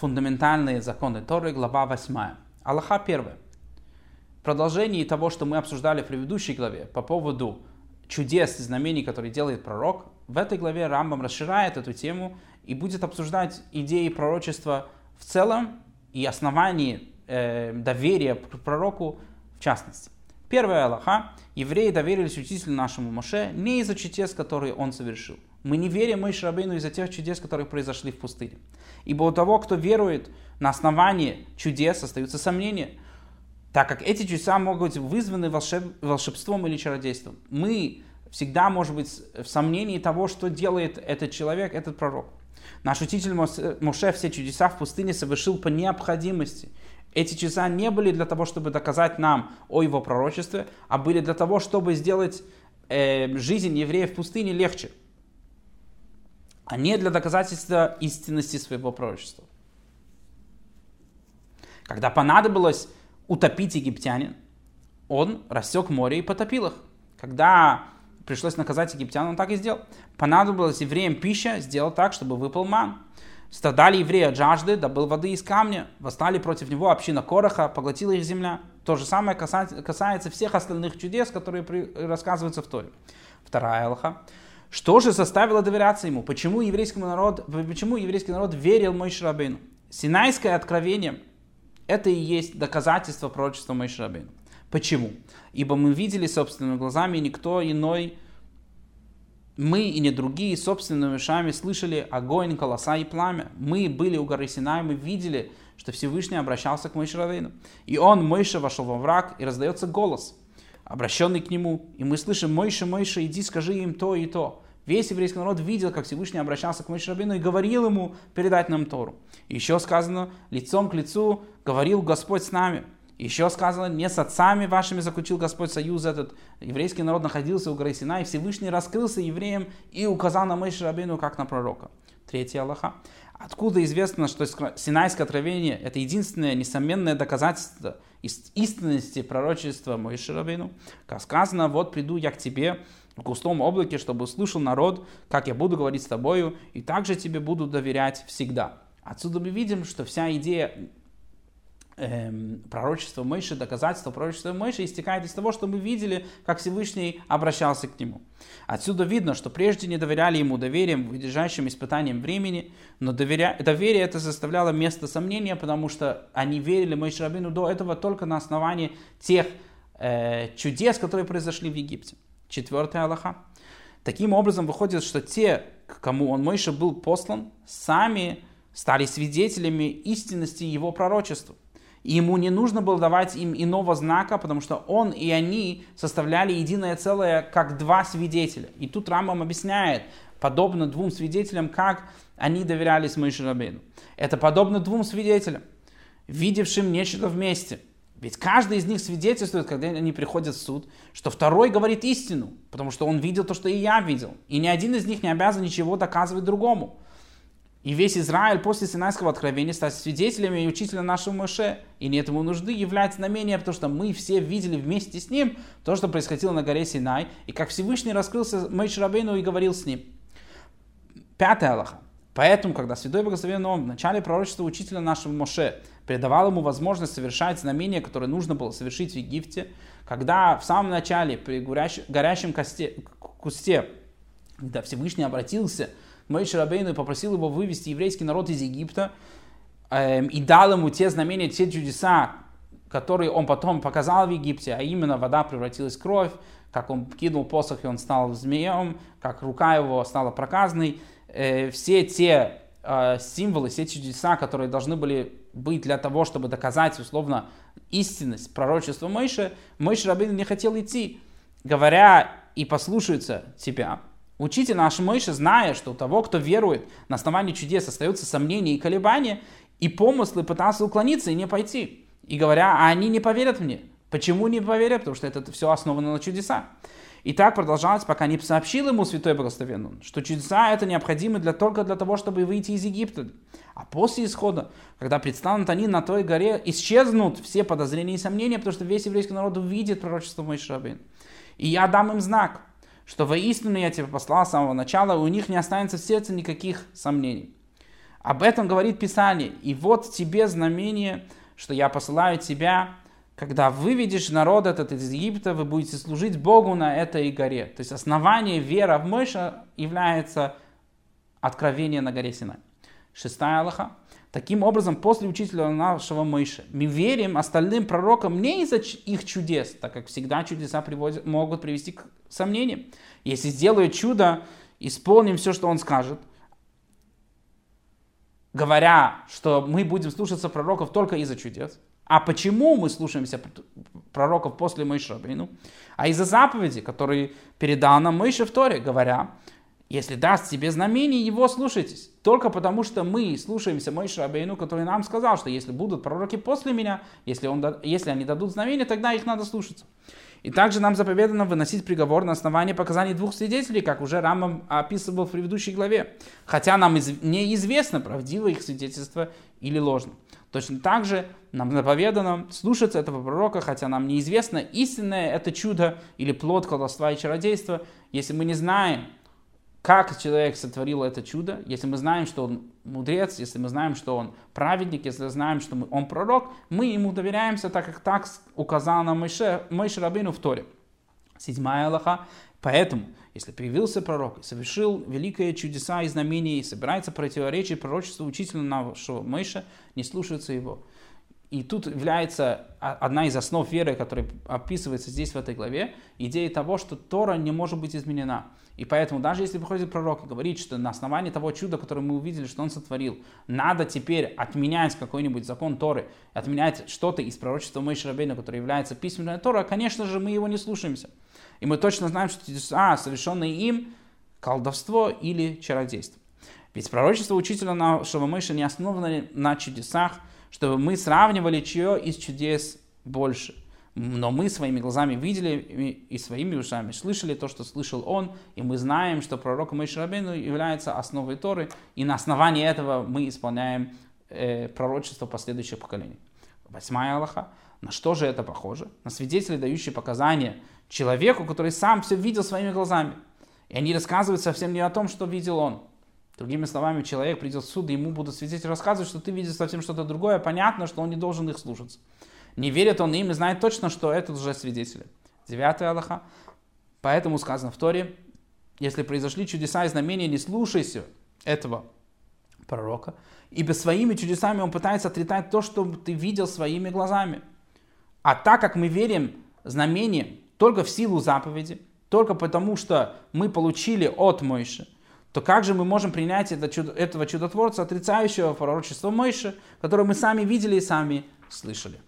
фундаментальные законы Торы, глава 8. Аллаха 1. Продолжение того, что мы обсуждали в предыдущей главе по поводу чудес и знамений, которые делает пророк, в этой главе Рамбам расширяет эту тему и будет обсуждать идеи пророчества в целом и основании э, доверия к пророку в частности. Первая Аллаха. Евреи доверились учителю нашему Моше не из-за чудес, которые он совершил. Мы не верим Моше Рабейну из-за тех чудес, которые произошли в пустыне. Ибо у того, кто верует на основании чудес, остаются сомнения, так как эти чудеса могут быть вызваны волшеб... волшебством или чародейством. Мы всегда можем быть в сомнении того, что делает этот человек, этот пророк. Наш учитель Моше все чудеса в пустыне совершил по необходимости. Эти чудеса не были для того, чтобы доказать нам о его пророчестве, а были для того, чтобы сделать э, жизнь евреев в пустыне легче а не для доказательства истинности своего пророчества. Когда понадобилось утопить египтянин, он рассек море и потопил их. Когда пришлось наказать египтян, он так и сделал. Понадобилось евреям пища, сделал так, чтобы выпал ман. Страдали евреи от жажды, добыл воды из камня. Восстали против него община Короха, поглотила их земля. То же самое касается, всех остальных чудес, которые рассказываются в Торе. Вторая Аллаха. Что же заставило доверяться ему? Почему, еврейский народ, почему еврейский народ верил Мойши Рабейну? Синайское откровение – это и есть доказательство пророчества Мойши Рабейну. Почему? Ибо мы видели собственными глазами, никто иной, мы и не другие, собственными ушами слышали огонь, колоса и пламя. Мы были у горы Синай, мы видели, что Всевышний обращался к Мойше Равейну. И он, Мойша, вошел во враг, и раздается голос – обращенный к нему. И мы слышим, Мойша, Мойша, иди скажи им то и то. Весь еврейский народ видел, как Всевышний обращался к Мойше Рабину и говорил ему передать нам Тору. еще сказано, лицом к лицу говорил Господь с нами. Еще сказано, не с отцами вашими заключил Господь союз этот. Еврейский народ находился у горы Сина, и Всевышний раскрылся евреям и указал на Мойше Рабину как на пророка. Третья Аллаха. Откуда известно, что Синайское откровение – это единственное несомненное доказательство истинности пророчества Моисhe Рабейну? Как сказано, вот приду я к тебе в густом облаке, чтобы услышал народ, как я буду говорить с тобою, и также тебе буду доверять всегда. Отсюда мы видим, что вся идея эм, пророчество Мойши, доказательство пророчества Мойши истекает из того, что мы видели, как Всевышний обращался к нему. Отсюда видно, что прежде не доверяли ему доверием, выдержащим испытанием времени, но доверя... доверие это заставляло место сомнения, потому что они верили Мойши Рабину до этого только на основании тех э, чудес, которые произошли в Египте. Четвертая Аллаха. Таким образом выходит, что те, к кому он Мойша был послан, сами стали свидетелями истинности его пророчества. И ему не нужно было давать им иного знака, потому что он и они составляли единое целое, как два свидетеля. И тут Рамбам объясняет, подобно двум свидетелям, как они доверялись Моисhe Рабейну. Это подобно двум свидетелям, видевшим нечто вместе. Ведь каждый из них свидетельствует, когда они приходят в суд, что второй говорит истину, потому что он видел то, что и я видел. И ни один из них не обязан ничего доказывать другому. И весь Израиль после Синайского откровения стал свидетелями и учителем нашего Моше. И нет ему нужды являть знамения, потому что мы все видели вместе с ним то, что происходило на горе Синай, и как Всевышний раскрылся Мойш Рабейну и говорил с ним. Пятая Аллаха. Поэтому, когда Святой Благословенный Он в начале пророчества учителя нашего Моше передавал ему возможность совершать знамения, которые нужно было совершить в Египте, когда в самом начале при горящем косте, кусте, когда Всевышний обратился Мойши Рабейну попросил его вывести еврейский народ из Египта э, и дал ему те знамения, те чудеса, которые он потом показал в Египте, а именно вода превратилась в кровь, как он кинул посох и он стал змеем, как рука его стала проказной. Э, все те э, символы, все чудеса, которые должны были быть для того, чтобы доказать условно истинность пророчества Мойши, Мойши Рабин не хотел идти, говоря и послушаются тебя, Учитель наш Мойша, зная, что у того, кто верует, на основании чудес остаются сомнения и колебания, и помыслы пытался уклониться и не пойти. И говоря, а они не поверят мне. Почему не поверят? Потому что это все основано на чудеса. И так продолжалось, пока не сообщил ему Святой Благословенный, что чудеса это необходимы для, только для того, чтобы выйти из Египта. А после исхода, когда предстанут они на той горе, исчезнут все подозрения и сомнения, потому что весь еврейский народ увидит пророчество Моисhe И я дам им знак – что воистину я тебя послал с самого начала, и у них не останется в сердце никаких сомнений. Об этом говорит Писание. И вот тебе знамение, что я посылаю тебя, когда выведешь народ этот из Египта, вы будете служить Богу на этой горе. То есть основание вера в Мойша является откровение на горе Синай. Шестая Аллаха. Таким образом, после учителя нашего Мойши, мы верим остальным пророкам не из-за их чудес, так как всегда чудеса приводят, могут привести к сомнениям. Если сделаю чудо, исполним все, что он скажет, говоря, что мы будем слушаться пророков только из-за чудес. А почему мы слушаемся пророков после Рабейну? А из-за заповеди, которые передал нам Мойши в Торе, говоря, если даст тебе знамение, его слушайтесь. Только потому, что мы слушаемся Мойша Абейну, который нам сказал, что если будут пророки после меня, если, он, если они дадут знамение, тогда их надо слушаться. И также нам заповедано выносить приговор на основании показаний двух свидетелей, как уже Рамам описывал в предыдущей главе. Хотя нам из, неизвестно, правдиво их свидетельство или ложно. Точно так же нам заповедано слушаться этого пророка, хотя нам неизвестно, истинное это чудо или плод колдовства и чародейства, если мы не знаем, как человек сотворил это чудо, если мы знаем, что он мудрец, если мы знаем, что он праведник, если знаем, что он пророк, мы ему доверяемся, так как так указал нам Мойше, Мойше Рабину в Торе. Седьмая Аллаха. Поэтому, если появился пророк и совершил великие чудеса и знамения, и собирается противоречить пророчеству учителя нашего Мойша, не слушается его. И тут является одна из основ веры, которая описывается здесь в этой главе, идея того, что Тора не может быть изменена. И поэтому даже если приходит пророк и говорит, что на основании того чуда, которое мы увидели, что он сотворил, надо теперь отменять какой-нибудь закон Торы, отменять что-то из пророчества Мойши Рабейна, которое является письменной Тора, конечно же, мы его не слушаемся. И мы точно знаем, что а, совершенные им, колдовство или чародейство. Ведь пророчество учителя нашего Мойши не основано на чудесах, чтобы мы сравнивали, чье из чудес больше – но мы своими глазами видели и своими ушами слышали то, что слышал он, и мы знаем, что пророк Моисhe Рабейну является основой Торы, и на основании этого мы исполняем э, пророчество последующих поколений. Восьмая Аллаха. На что же это похоже? На свидетелей, дающие показания человеку, который сам все видел своими глазами. И они рассказывают совсем не о том, что видел он. Другими словами, человек придет в суд, и ему будут свидетели рассказывать, что ты видел совсем что-то другое, понятно, что он не должен их слушаться. Не верит он им и знает точно, что это уже свидетели. Девятая Аллаха. Поэтому сказано в Торе, если произошли чудеса и знамения, не слушайся этого пророка, ибо своими чудесами он пытается отрицать то, что ты видел своими глазами. А так как мы верим знамениям только в силу заповеди, только потому, что мы получили от Мойши, то как же мы можем принять это чудо, этого чудотворца, отрицающего пророчество Мойши, которое мы сами видели и сами слышали?